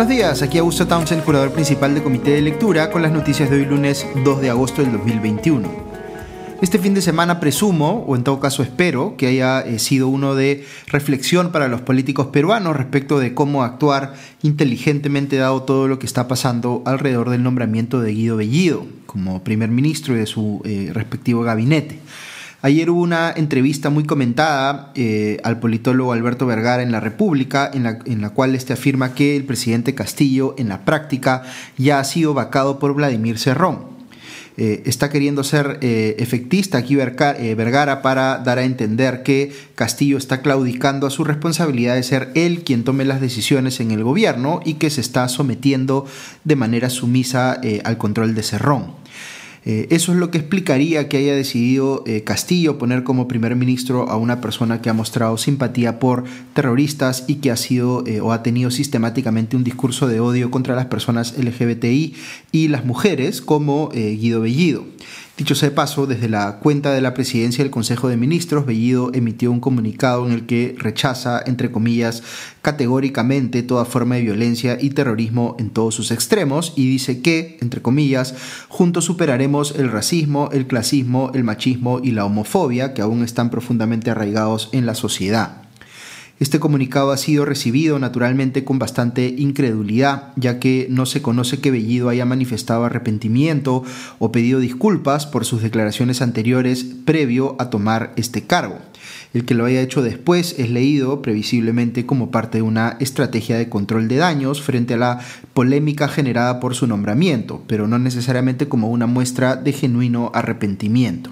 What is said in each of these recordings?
Buenos días, aquí Augusto Townsend, curador principal del Comité de Lectura, con las noticias de hoy lunes 2 de agosto del 2021. Este fin de semana presumo, o en todo caso espero, que haya eh, sido uno de reflexión para los políticos peruanos respecto de cómo actuar inteligentemente dado todo lo que está pasando alrededor del nombramiento de Guido Bellido como primer ministro y de su eh, respectivo gabinete. Ayer hubo una entrevista muy comentada eh, al politólogo Alberto Vergara en La República, en la, en la cual este afirma que el presidente Castillo en la práctica ya ha sido vacado por Vladimir Cerrón. Eh, está queriendo ser eh, efectista aquí Vergara para dar a entender que Castillo está claudicando a su responsabilidad de ser él quien tome las decisiones en el gobierno y que se está sometiendo de manera sumisa al control de Cerrón. Eh, eso es lo que explicaría que haya decidido eh, Castillo poner como primer ministro a una persona que ha mostrado simpatía por terroristas y que ha sido eh, o ha tenido sistemáticamente un discurso de odio contra las personas LGBTI y las mujeres como Guido Bellido. Dicho sea de paso, desde la cuenta de la presidencia del Consejo de Ministros, Bellido emitió un comunicado en el que rechaza, entre comillas, categóricamente toda forma de violencia y terrorismo en todos sus extremos y dice que, entre comillas, juntos superaremos el racismo, el clasismo, el machismo y la homofobia que aún están profundamente arraigados en la sociedad. Este comunicado ha sido recibido naturalmente con bastante incredulidad, ya que no se conoce que Bellido haya manifestado arrepentimiento o pedido disculpas por sus declaraciones anteriores previo a tomar este cargo. El que lo haya hecho después es leído previsiblemente como parte de una estrategia de control de daños frente a la polémica generada por su nombramiento, pero no necesariamente como una muestra de genuino arrepentimiento.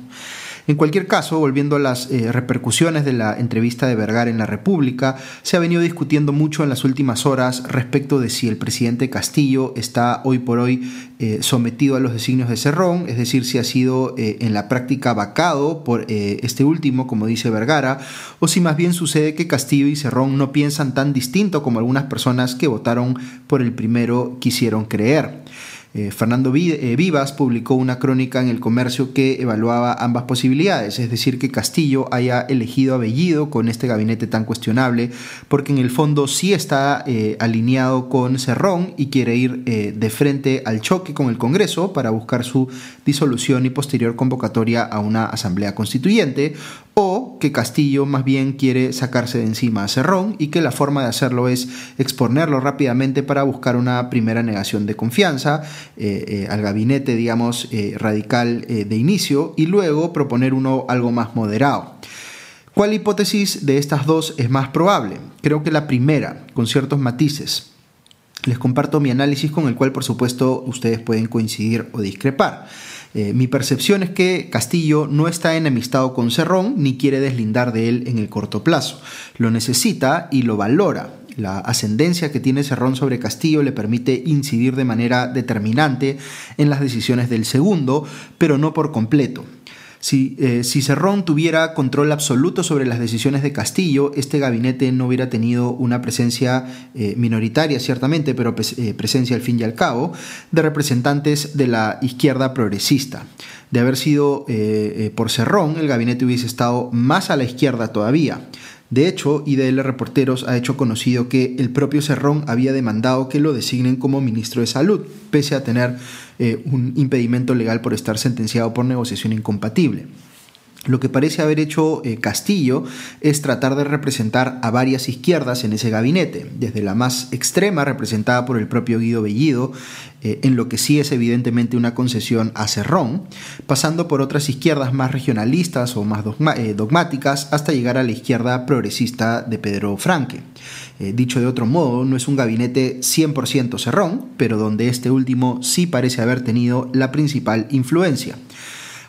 En cualquier caso, volviendo a las eh, repercusiones de la entrevista de Vergara en la República, se ha venido discutiendo mucho en las últimas horas respecto de si el presidente Castillo está hoy por hoy eh, sometido a los designios de Cerrón, es decir, si ha sido eh, en la práctica vacado por este último, como dice Vergara, o si más bien sucede que Castillo y Cerrón no piensan tan distinto como algunas personas que votaron por el primero quisieron creer. Eh, Fernando eh, Vivas publicó una crónica en el comercio que evaluaba ambas posibilidades, es decir, que Castillo haya elegido a Bellido con este gabinete tan cuestionable, porque en el fondo sí está eh, alineado con Cerrón y quiere ir de frente al choque con el Congreso para buscar su disolución y posterior convocatoria a una asamblea constituyente, o que Castillo más bien quiere sacarse de encima a Cerrón y que la forma de hacerlo es exponerlo rápidamente para buscar una primera negación de confianza eh, eh, al gabinete, digamos, eh, radical de inicio y luego proponer uno algo más moderado. ¿Cuál hipótesis de estas dos es más probable? Creo que la primera, con ciertos matices. Les comparto mi análisis con el cual por supuesto ustedes pueden coincidir o discrepar. Eh, mi percepción es que Castillo no está enemistado con Cerrón ni quiere deslindar de él en el corto plazo. Lo necesita y lo valora. La ascendencia que tiene Cerrón sobre Castillo le permite incidir de manera determinante en las decisiones del segundo, pero no por completo. Si, eh, si, Cerrón tuviera control absoluto sobre las decisiones de Castillo, este gabinete no hubiera tenido una presencia eh, minoritaria, ciertamente, pero eh, presencia al fin y al cabo, de representantes de la izquierda progresista. De haber sido por Cerrón, el gabinete hubiese estado más a la izquierda todavía. De hecho, IDL Reporteros ha hecho conocido que el propio Cerrón había demandado que lo designen como ministro de Salud, pese a tener eh, un impedimento legal por estar sentenciado por negociación incompatible. Lo que parece haber hecho eh, Castillo es tratar de representar a varias izquierdas en ese gabinete, desde la más extrema representada por el propio Guido Bellido, eh, en lo que sí es evidentemente una concesión a Cerrón, pasando por otras izquierdas más regionalistas o más eh, dogmáticas hasta llegar a la izquierda progresista de Pedro Franque. dicho de otro modo, no es un gabinete 100% Cerrón, pero donde este último sí parece haber tenido la principal influencia.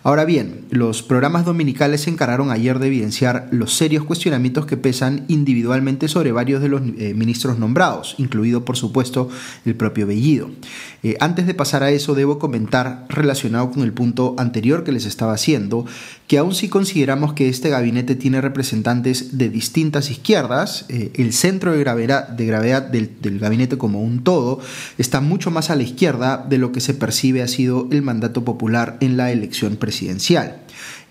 Ahora bien, los programas dominicales se encargaron ayer de evidenciar los serios cuestionamientos que pesan individualmente sobre varios de los eh, ministros nombrados, incluido por supuesto el propio Bellido. Eh, antes de pasar a eso, debo comentar, relacionado con el punto anterior que les estaba haciendo, que aun si consideramos que este gabinete tiene representantes de distintas izquierdas, eh, el centro de gravedad, de gravedad del, del, gabinete como un todo está mucho más a la izquierda de lo que se percibe ha sido el mandato popular en la elección presidencial.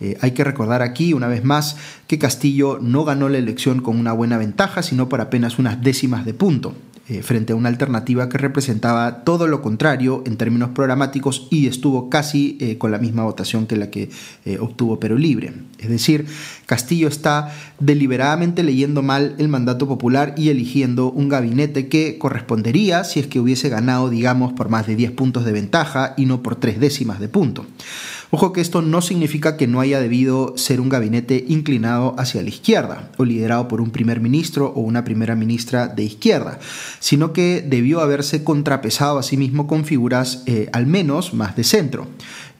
Eh, hay que recordar aquí, una vez más, que Castillo no ganó la elección con una buena ventaja, sino por apenas unas décimas de punto. eh, frente a una alternativa que representaba todo lo contrario en términos programáticos y estuvo casi eh, con la misma votación que la que obtuvo Perú Libre. Es decir, Castillo está deliberadamente leyendo mal el mandato popular y eligiendo un gabinete que correspondería si es que hubiese ganado, digamos, por más de 10 puntos de ventaja y no por tres décimas de punto. Ojo que esto no significa que no haya debido ser un gabinete inclinado hacia la izquierda o liderado por un primer ministro o una primera ministra de izquierda, sino que debió haberse contrapesado a sí mismo con figuras eh, al menos más de centro.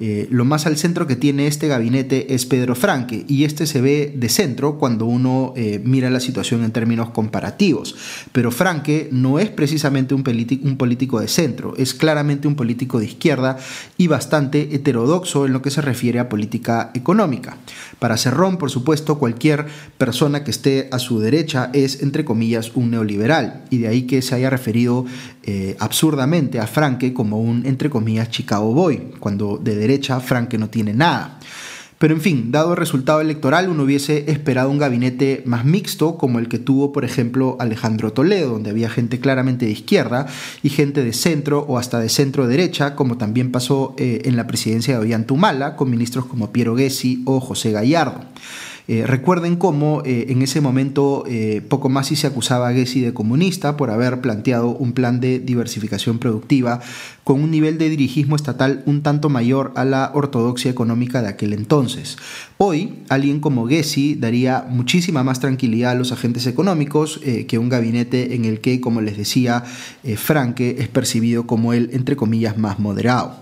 Eh, lo más al centro que tiene este gabinete es Pedro Franque y este se ve de centro cuando uno eh, mira la situación en términos comparativos. Pero Franque no es precisamente un, un político de centro, es claramente un político de izquierda y bastante heterodoxo en lo que se refiere a política económica. Para Cerrón, por supuesto, cualquier persona que esté a su derecha es, entre comillas, un neoliberal y de ahí que se haya referido eh, absurdamente a Franke como un, entre comillas, Chicago Boy, cuando de derecha Franke no tiene nada. Pero en fin, dado el resultado electoral, uno hubiese esperado un gabinete más mixto, como el que tuvo, por ejemplo, Alejandro Toledo, donde había gente claramente de izquierda y gente de centro o hasta de centro derecha, como también pasó eh, en la presidencia de Ollantumala, con ministros como Piero Gessi o José Gallardo. Eh, recuerden cómo eh, en ese momento eh, poco más si se acusaba a Gessi de comunista por haber planteado un plan de diversificación productiva con un nivel de dirigismo estatal un tanto mayor a la ortodoxia económica de aquel entonces. Hoy, alguien como Gessi daría muchísima más tranquilidad a los agentes económicos que un gabinete en el que, como les decía, Franke es percibido como el, entre comillas, más moderado.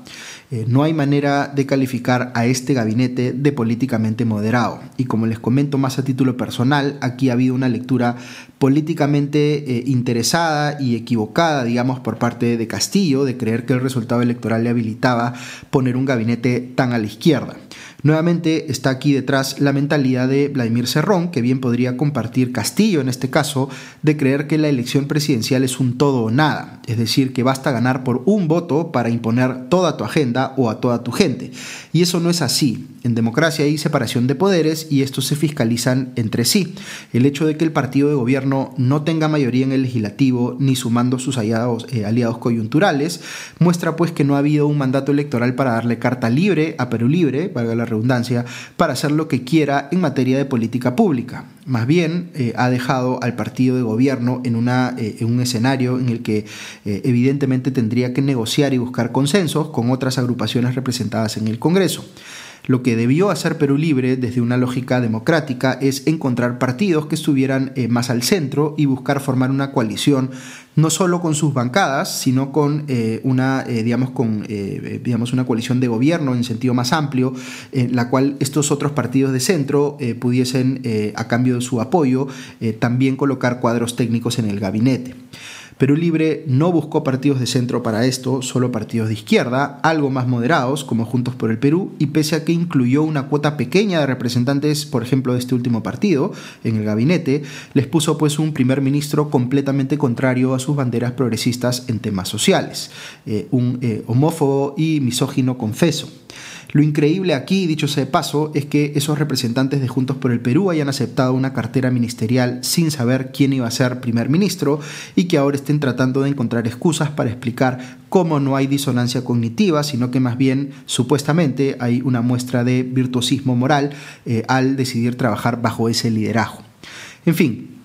Eh, no hay manera de calificar a este gabinete de políticamente moderado. Y como les comento más a título personal, aquí ha habido una lectura políticamente eh, interesada y equivocada, digamos, por parte de Castillo, de creer que el resultado electoral le habilitaba poner un gabinete tan a la izquierda. Nuevamente está aquí detrás la mentalidad de Vladimir Serrón, que bien podría compartir Castillo en este caso, de creer que la elección presidencial es un todo o nada, es decir, que basta ganar por un voto para imponer toda tu agenda o a toda tu gente. Y eso no es así. En democracia hay separación de poderes y estos se fiscalizan entre sí. El hecho de que el partido de gobierno no tenga mayoría en el legislativo ni sumando sus aliados, eh, aliados coyunturales muestra pues que no ha habido un mandato electoral para darle carta libre a Perú Libre, valga la redundancia, para hacer lo que quiera en materia de política pública. Más bien eh, ha dejado al partido de gobierno en, una, eh, en un escenario en el que evidentemente tendría que negociar y buscar consensos con otras agrupaciones representadas en el Congreso. Lo que debió hacer Perú Libre desde una lógica democrática es encontrar partidos que estuvieran eh, más al centro y buscar formar una coalición no solo con sus bancadas, sino con eh, una, eh, digamos, con, digamos, una coalición de gobierno en sentido más amplio, en la cual estos otros partidos de centro pudiesen, a cambio de su apoyo, también colocar cuadros técnicos en el gabinete. Perú Libre no buscó partidos de centro para esto, solo partidos de izquierda, algo más moderados como Juntos por el Perú, y pese a que incluyó una cuota pequeña de representantes, por ejemplo, de este último partido, en el gabinete, les puso pues un primer ministro completamente contrario a sus banderas progresistas en temas sociales, eh, un eh, homófobo y misógino confeso. Lo increíble aquí, dicho sea de paso, es que esos representantes de Juntos por el Perú hayan aceptado una cartera ministerial sin saber quién iba a ser primer ministro y que ahora estén tratando de encontrar excusas para explicar cómo no hay disonancia cognitiva, sino que más bien supuestamente hay una muestra de virtuosismo moral eh, al decidir trabajar bajo ese liderazgo. En fin,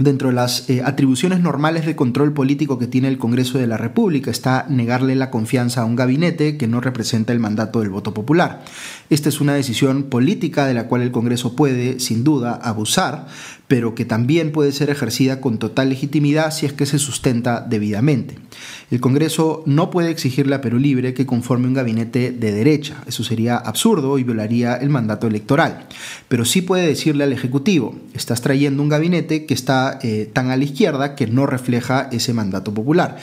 Dentro de las eh, atribuciones normales de control político que tiene el Congreso de la República está negarle la confianza a un gabinete que no representa el mandato del voto popular. Esta es una decisión política de la cual el Congreso puede, sin duda, abusar, pero que también puede ser ejercida con total legitimidad si es que se sustenta debidamente. El Congreso no puede exigirle a Perú Libre que conforme un gabinete de derecha, eso sería absurdo y violaría el mandato electoral, pero sí puede decirle al Ejecutivo, estás trayendo un gabinete que está eh, tan a la izquierda que no refleja ese mandato popular.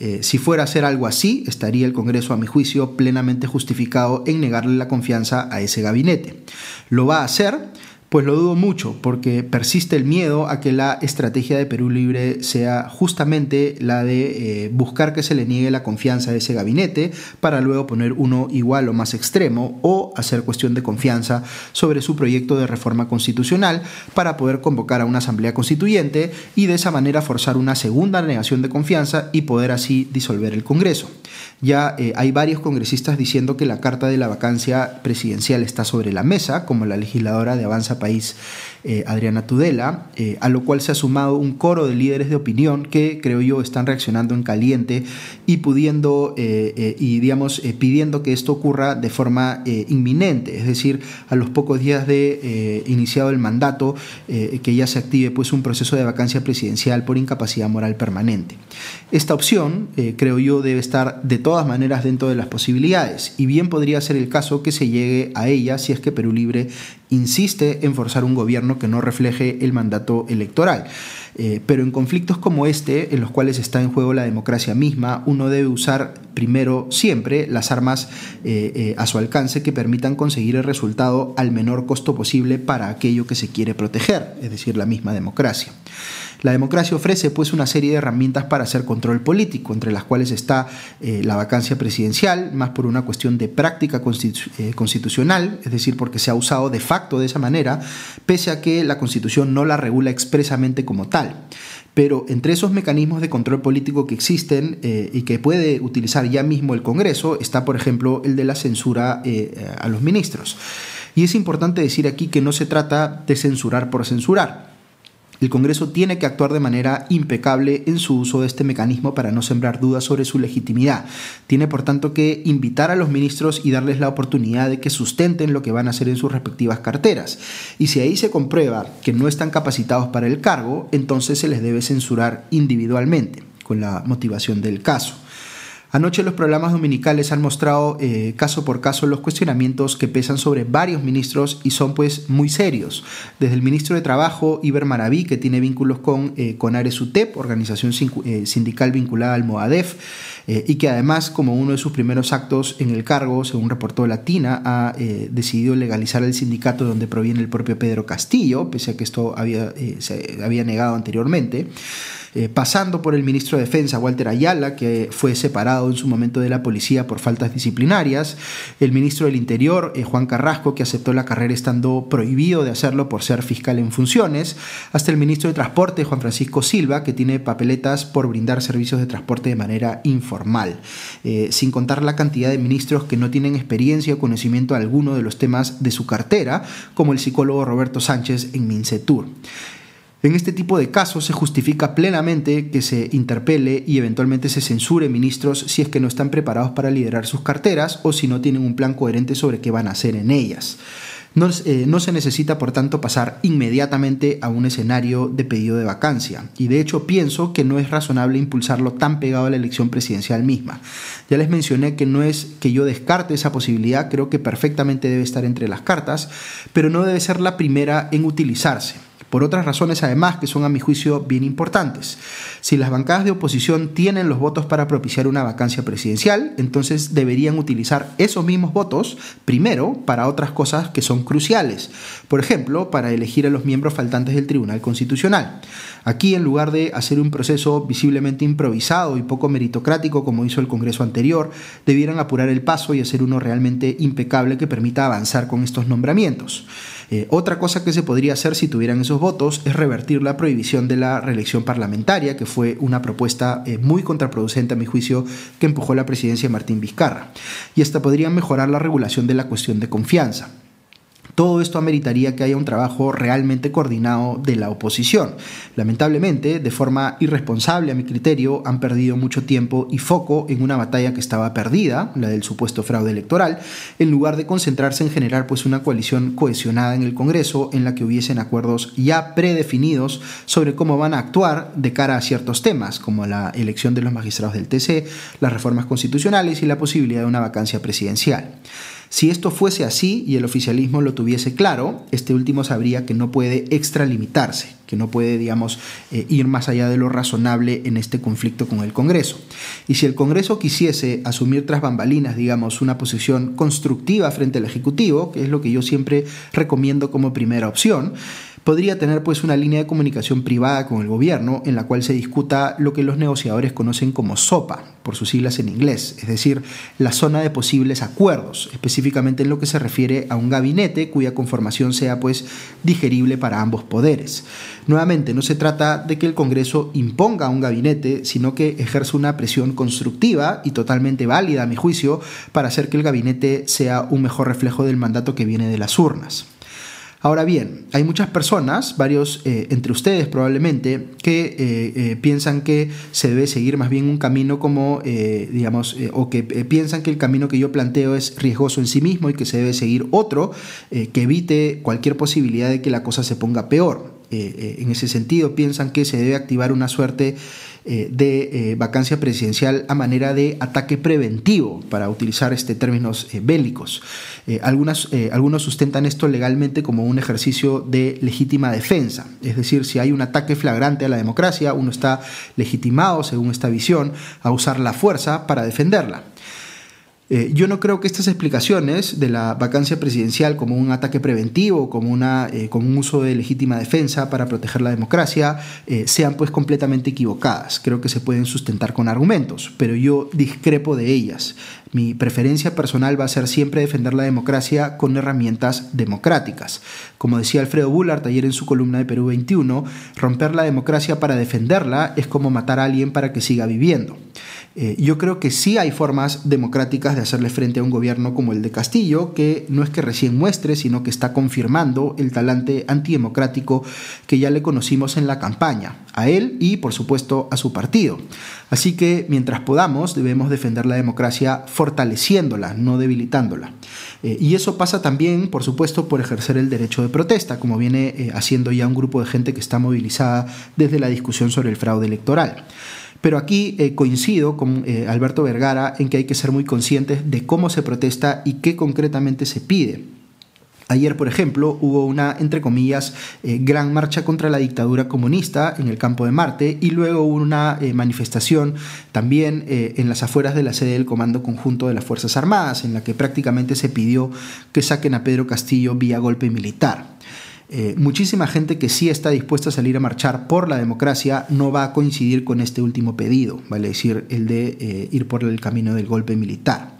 Eh, si fuera a hacer algo así, estaría el Congreso, a mi juicio, plenamente justificado en negarle la confianza a ese gabinete. Lo va a hacer Pues lo dudo mucho, porque persiste el miedo a que la estrategia de Perú Libre sea justamente la de eh, buscar que se le niegue la confianza a ese gabinete para luego poner uno igual o más extremo o hacer cuestión de confianza sobre su proyecto de reforma constitucional para poder convocar a una asamblea constituyente y de esa manera forzar una segunda negación de confianza y poder así disolver el Congreso. Ya eh, hay varios congresistas diciendo que la carta de la vacancia presidencial está sobre la mesa, como la legisladora de Avanza País eh, Adriana Tudela, eh, a lo cual se ha sumado un coro de líderes de opinión que creo yo están reaccionando en caliente y pudiendo eh, y digamos pidiendo que esto ocurra de forma inminente, es decir, a los pocos días de iniciado el mandato que ya se active pues un proceso de vacancia presidencial por incapacidad moral permanente. Esta opción creo yo debe estar de todas maneras dentro de las posibilidades y bien podría ser el caso que se llegue a ella si es que Perú Libre insiste en forzar un gobierno que no refleje el mandato electoral. Eh, pero en conflictos como este, en los cuales está en juego la democracia misma, uno debe usar primero siempre las armas eh, eh, a su alcance que permitan conseguir el resultado al menor costo posible para aquello que se quiere proteger, es decir, la misma democracia. La democracia ofrece pues una serie de herramientas para hacer control político, entre las cuales está eh, la vacancia presidencial, más por una cuestión de práctica eh, constitucional, es decir, porque se ha usado de facto de esa manera, pese a que la constitución no la regula expresamente como tal. Pero entre esos mecanismos de control político que existen eh, y que puede utilizar ya mismo el Congreso está, por ejemplo, el de la censura a los ministros. Y es importante decir aquí que no se trata de censurar por censurar. El Congreso tiene que actuar de manera impecable en su uso de este mecanismo para no sembrar dudas sobre su legitimidad. Tiene, por tanto, que invitar a los ministros y darles la oportunidad de que sustenten lo que van a hacer en sus respectivas carteras. Y si ahí se comprueba que no están capacitados para el cargo, entonces se les debe censurar individualmente, con la motivación del caso. Anoche los programas dominicales han mostrado eh, caso por caso los cuestionamientos que pesan sobre varios ministros y son pues muy serios. Desde el ministro de Trabajo, Iber Maraví, que tiene vínculos con, eh, con Ares UTEP, organización eh, sindical vinculada al MOADEF, y que además como uno de sus primeros actos en el cargo, según reportó Latina, ha decidido legalizar el sindicato donde proviene el propio Pedro Castillo, pese a que esto había, se había negado anteriormente. Eh, pasando por el ministro de Defensa, Walter Ayala, que fue separado en su momento de la policía por faltas disciplinarias, el ministro del Interior, eh, Juan Carrasco, que aceptó la carrera estando prohibido de hacerlo por ser fiscal en funciones, hasta el ministro de Transporte, Juan Francisco Silva, que tiene papeletas por brindar servicios de transporte de manera informal, eh, sin contar la cantidad de ministros que no tienen experiencia o conocimiento alguno de los temas de su cartera, como el psicólogo Roberto Sánchez en Mincetur. En este tipo de casos se justifica plenamente que se interpele y eventualmente se censure ministros si es que no están preparados para liderar sus carteras o si no tienen un plan coherente sobre qué van a hacer en ellas. No, eh, no, se necesita, por tanto, pasar inmediatamente a un escenario de pedido de vacancia. Y de hecho pienso que no es razonable impulsarlo tan pegado a la elección presidencial misma. Ya les mencioné que no es que yo descarte esa posibilidad, creo que perfectamente debe estar entre las cartas, pero no debe ser la primera en utilizarse por otras razones además que son a mi juicio bien importantes. Si las bancadas de oposición tienen los votos para propiciar una vacancia presidencial, entonces deberían utilizar esos mismos votos primero para otras cosas que son cruciales. Por ejemplo, para elegir a los miembros faltantes del Tribunal Constitucional. Aquí, en lugar de hacer un proceso visiblemente improvisado y poco meritocrático como hizo el Congreso anterior, debieran apurar el paso y hacer uno realmente impecable que permita avanzar con estos nombramientos. Eh, otra cosa que se podría hacer si tuvieran esos votos es revertir la prohibición de la reelección parlamentaria, que fue una propuesta eh, muy contraproducente a mi juicio que empujó la presidencia de Martín Vizcarra. Y esta podría mejorar la regulación de la cuestión de confianza. Todo esto ameritaría que haya un trabajo realmente coordinado de la oposición. Lamentablemente, de forma irresponsable a mi criterio, han perdido mucho tiempo y foco en una batalla que estaba perdida, la del supuesto fraude electoral, en lugar de concentrarse en generar pues una coalición cohesionada en el Congreso en la que hubiesen acuerdos ya predefinidos sobre cómo van a actuar de cara a ciertos temas, como la elección de los magistrados del TC, las reformas constitucionales y la posibilidad de una vacancia presidencial. Si esto fuese así y el oficialismo lo tuviese claro, este último sabría que no puede extralimitarse, que no puede, digamos, eh, ir más allá de lo razonable en este conflicto con el Congreso. Y si el Congreso quisiese asumir tras bambalinas, digamos, una posición constructiva frente al Ejecutivo, que es lo que yo siempre recomiendo como primera opción, podría tener pues una línea de comunicación privada con el gobierno en la cual se discuta lo que los negociadores conocen como SOPA, por sus siglas en inglés, es decir, la zona de posibles acuerdos, específicamente en lo que se refiere a un gabinete cuya conformación sea pues digerible para ambos poderes. Nuevamente, no se trata de que el Congreso imponga un gabinete, sino que ejerce una presión constructiva y totalmente válida, a mi juicio, para hacer que el gabinete sea un mejor reflejo del mandato que viene de las urnas. Ahora bien, hay muchas personas, varios eh, entre ustedes probablemente, que eh, eh, piensan que se debe seguir más bien un camino como, digamos, o que piensan que el camino que yo planteo es riesgoso en sí mismo y que se debe seguir otro que evite cualquier posibilidad de que la cosa se ponga peor. En ese sentido, piensan que se debe activar una suerte eh, de eh, vacancia presidencial a manera de ataque preventivo, para utilizar este términos eh, bélicos. algunos sustentan esto legalmente como un ejercicio de legítima defensa, es decir, si hay un ataque flagrante a la democracia, uno está legitimado, según esta visión, a usar la fuerza para defenderla. Eh, yo no creo que estas explicaciones de la vacancia presidencial como un ataque preventivo, como, una, eh, como un uso de legítima defensa para proteger la democracia, eh, sean pues completamente equivocadas. Creo que se pueden sustentar con argumentos, pero yo discrepo de ellas. Mi preferencia personal va a ser siempre defender la democracia con herramientas democráticas. Como decía Alfredo Bullard ayer en su columna de Perú 21, romper la democracia para defenderla es como matar a alguien para que siga viviendo. Eh, yo creo que sí hay formas democráticas de hacerle frente a un gobierno como el de Castillo, que no es que recién muestre, sino que está confirmando el talante antidemocrático que ya le conocimos en la campaña, a él y por supuesto a su partido. Así que mientras podamos debemos defender la democracia fortaleciéndola, no debilitándola. Eh, y eso pasa también, por supuesto, por ejercer el derecho de protesta, como viene eh, haciendo ya un grupo de gente que está movilizada desde la discusión sobre el fraude electoral. Pero aquí eh, coincido con eh, Alberto Vergara en que hay que ser muy conscientes de cómo se protesta y qué concretamente se pide. Ayer, por ejemplo, hubo una, entre comillas, eh, gran marcha contra la dictadura comunista en el campo de Marte y luego hubo una manifestación también en las afueras de la sede del Comando Conjunto de las Fuerzas Armadas, en la que prácticamente se pidió que saquen a Pedro Castillo vía golpe militar. Eh, muchísima gente que sí está dispuesta a salir a marchar por la democracia no va a coincidir con este último pedido, vale decir, el de eh, ir por el camino del golpe militar.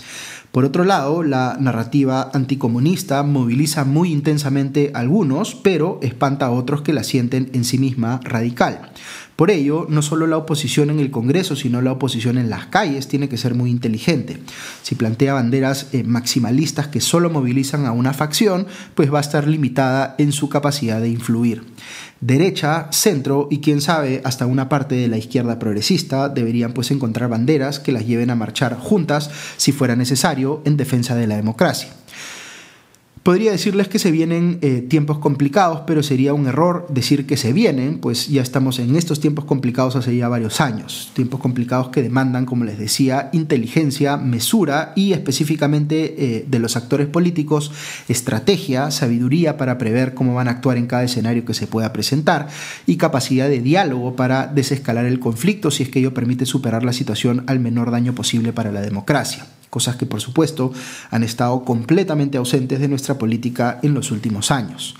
Por otro lado, la narrativa anticomunista moviliza muy intensamente a algunos, pero espanta a otros que la sienten en sí misma radical. Por ello, no solo la oposición en el Congreso, sino la oposición en las calles tiene que ser muy inteligente. Si plantea banderas eh, maximalistas que solo movilizan a una facción, pues va a estar limitada en su capacidad de influir. Derecha, centro y quién sabe hasta una parte de la izquierda progresista deberían pues encontrar banderas que las lleven a marchar juntas si fuera necesario en defensa de la democracia. Podría decirles que se vienen eh, tiempos complicados, pero sería un error decir que se vienen, pues ya estamos en estos tiempos complicados hace ya varios años. Tiempos complicados que demandan, como les decía, inteligencia, mesura y específicamente eh, de los actores políticos, estrategia, sabiduría para prever cómo van a actuar en cada escenario que se pueda presentar y capacidad de diálogo para desescalar el conflicto si es que ello permite superar la situación al menor daño posible para la democracia cosas que por supuesto han estado completamente ausentes de nuestra política en los últimos años.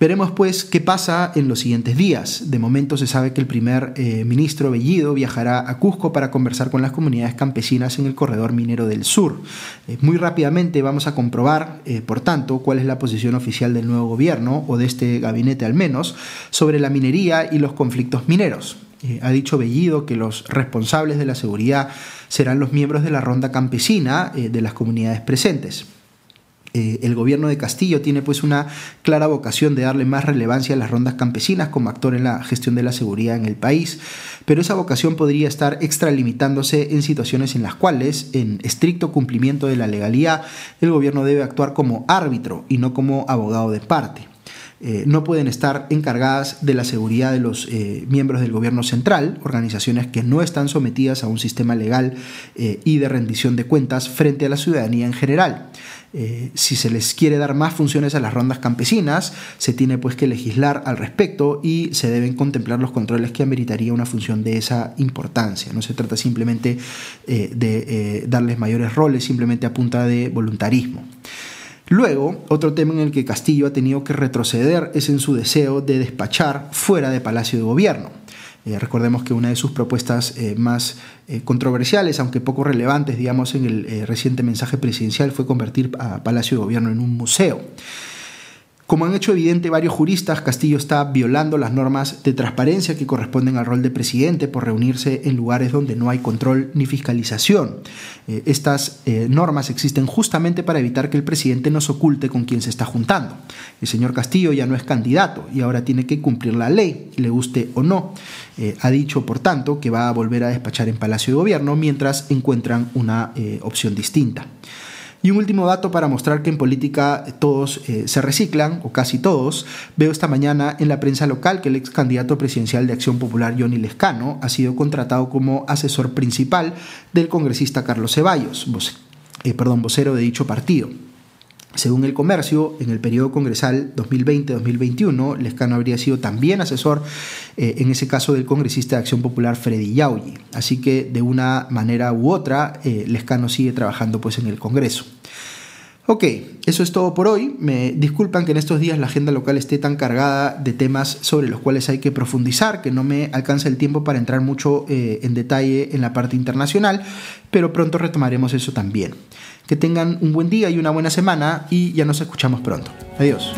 Veremos pues qué pasa en los siguientes días. De momento se sabe que el primer eh, ministro Bellido viajará a Cusco para conversar con las comunidades campesinas en el corredor minero del sur. Eh, muy rápidamente vamos a comprobar, eh, por tanto, cuál es la posición oficial del nuevo gobierno, o de este gabinete al menos, sobre la minería y los conflictos mineros. Ha dicho Bellido que los responsables de la seguridad serán los miembros de la ronda campesina de las comunidades presentes. Eh, el gobierno de Castillo tiene pues una clara vocación de darle más relevancia a las rondas campesinas como actor en la gestión de la seguridad en el país, pero esa vocación podría estar extralimitándose en situaciones en las cuales, en estricto cumplimiento de la legalidad, el gobierno debe actuar como árbitro y no como abogado de parte. Eh, no pueden estar encargadas de la seguridad de los eh, miembros del gobierno central, organizaciones que no están sometidas a un sistema legal y de rendición de cuentas frente a la ciudadanía en general. Eh, si se les quiere dar más funciones a las rondas campesinas, se tiene pues que legislar al respecto y se deben contemplar los controles que ameritaría una función de esa importancia. No se trata simplemente eh, de eh, darles mayores roles, simplemente a punta de voluntarismo. Luego, otro tema en el que Castillo ha tenido que retroceder es en su deseo de despachar fuera de Palacio de Gobierno. Eh, recordemos que una de sus propuestas eh, más eh, controversiales, aunque poco relevantes, digamos, en el reciente mensaje presidencial fue convertir a Palacio de Gobierno en un museo. Como han hecho evidente varios juristas, Castillo está violando las normas de transparencia que corresponden al rol de presidente por reunirse en lugares donde no hay control ni fiscalización. Eh, estas eh, normas existen justamente para evitar que el presidente nos oculte con quien se está juntando. El señor Castillo ya no es candidato y ahora tiene que cumplir la ley, le guste o no. Eh, ha dicho, por tanto, que va a volver a despachar en Palacio de Gobierno mientras encuentran una opción distinta. Y un último dato para mostrar que en política todos eh, se reciclan, o casi todos. Veo esta mañana en la prensa local que el ex candidato presidencial de Acción Popular, Johnny Lescano, ha sido contratado como asesor principal del congresista Carlos Ceballos, eh, perdón, vocero de dicho partido. Según el comercio, en el periodo congresal 2020-2021, Lescano habría sido también asesor, eh, en ese caso, del congresista de Acción Popular Freddy Yauli. Así que, de una manera u otra, eh, Lescano sigue trabajando pues, en el Congreso. Ok, eso es todo por hoy. Me disculpan que en estos días la agenda local esté tan cargada de temas sobre los cuales hay que profundizar, que no me alcanza el tiempo para entrar mucho eh, en detalle en la parte internacional, pero pronto retomaremos eso también. Que tengan un buen día y una buena semana y ya nos escuchamos pronto. Adiós.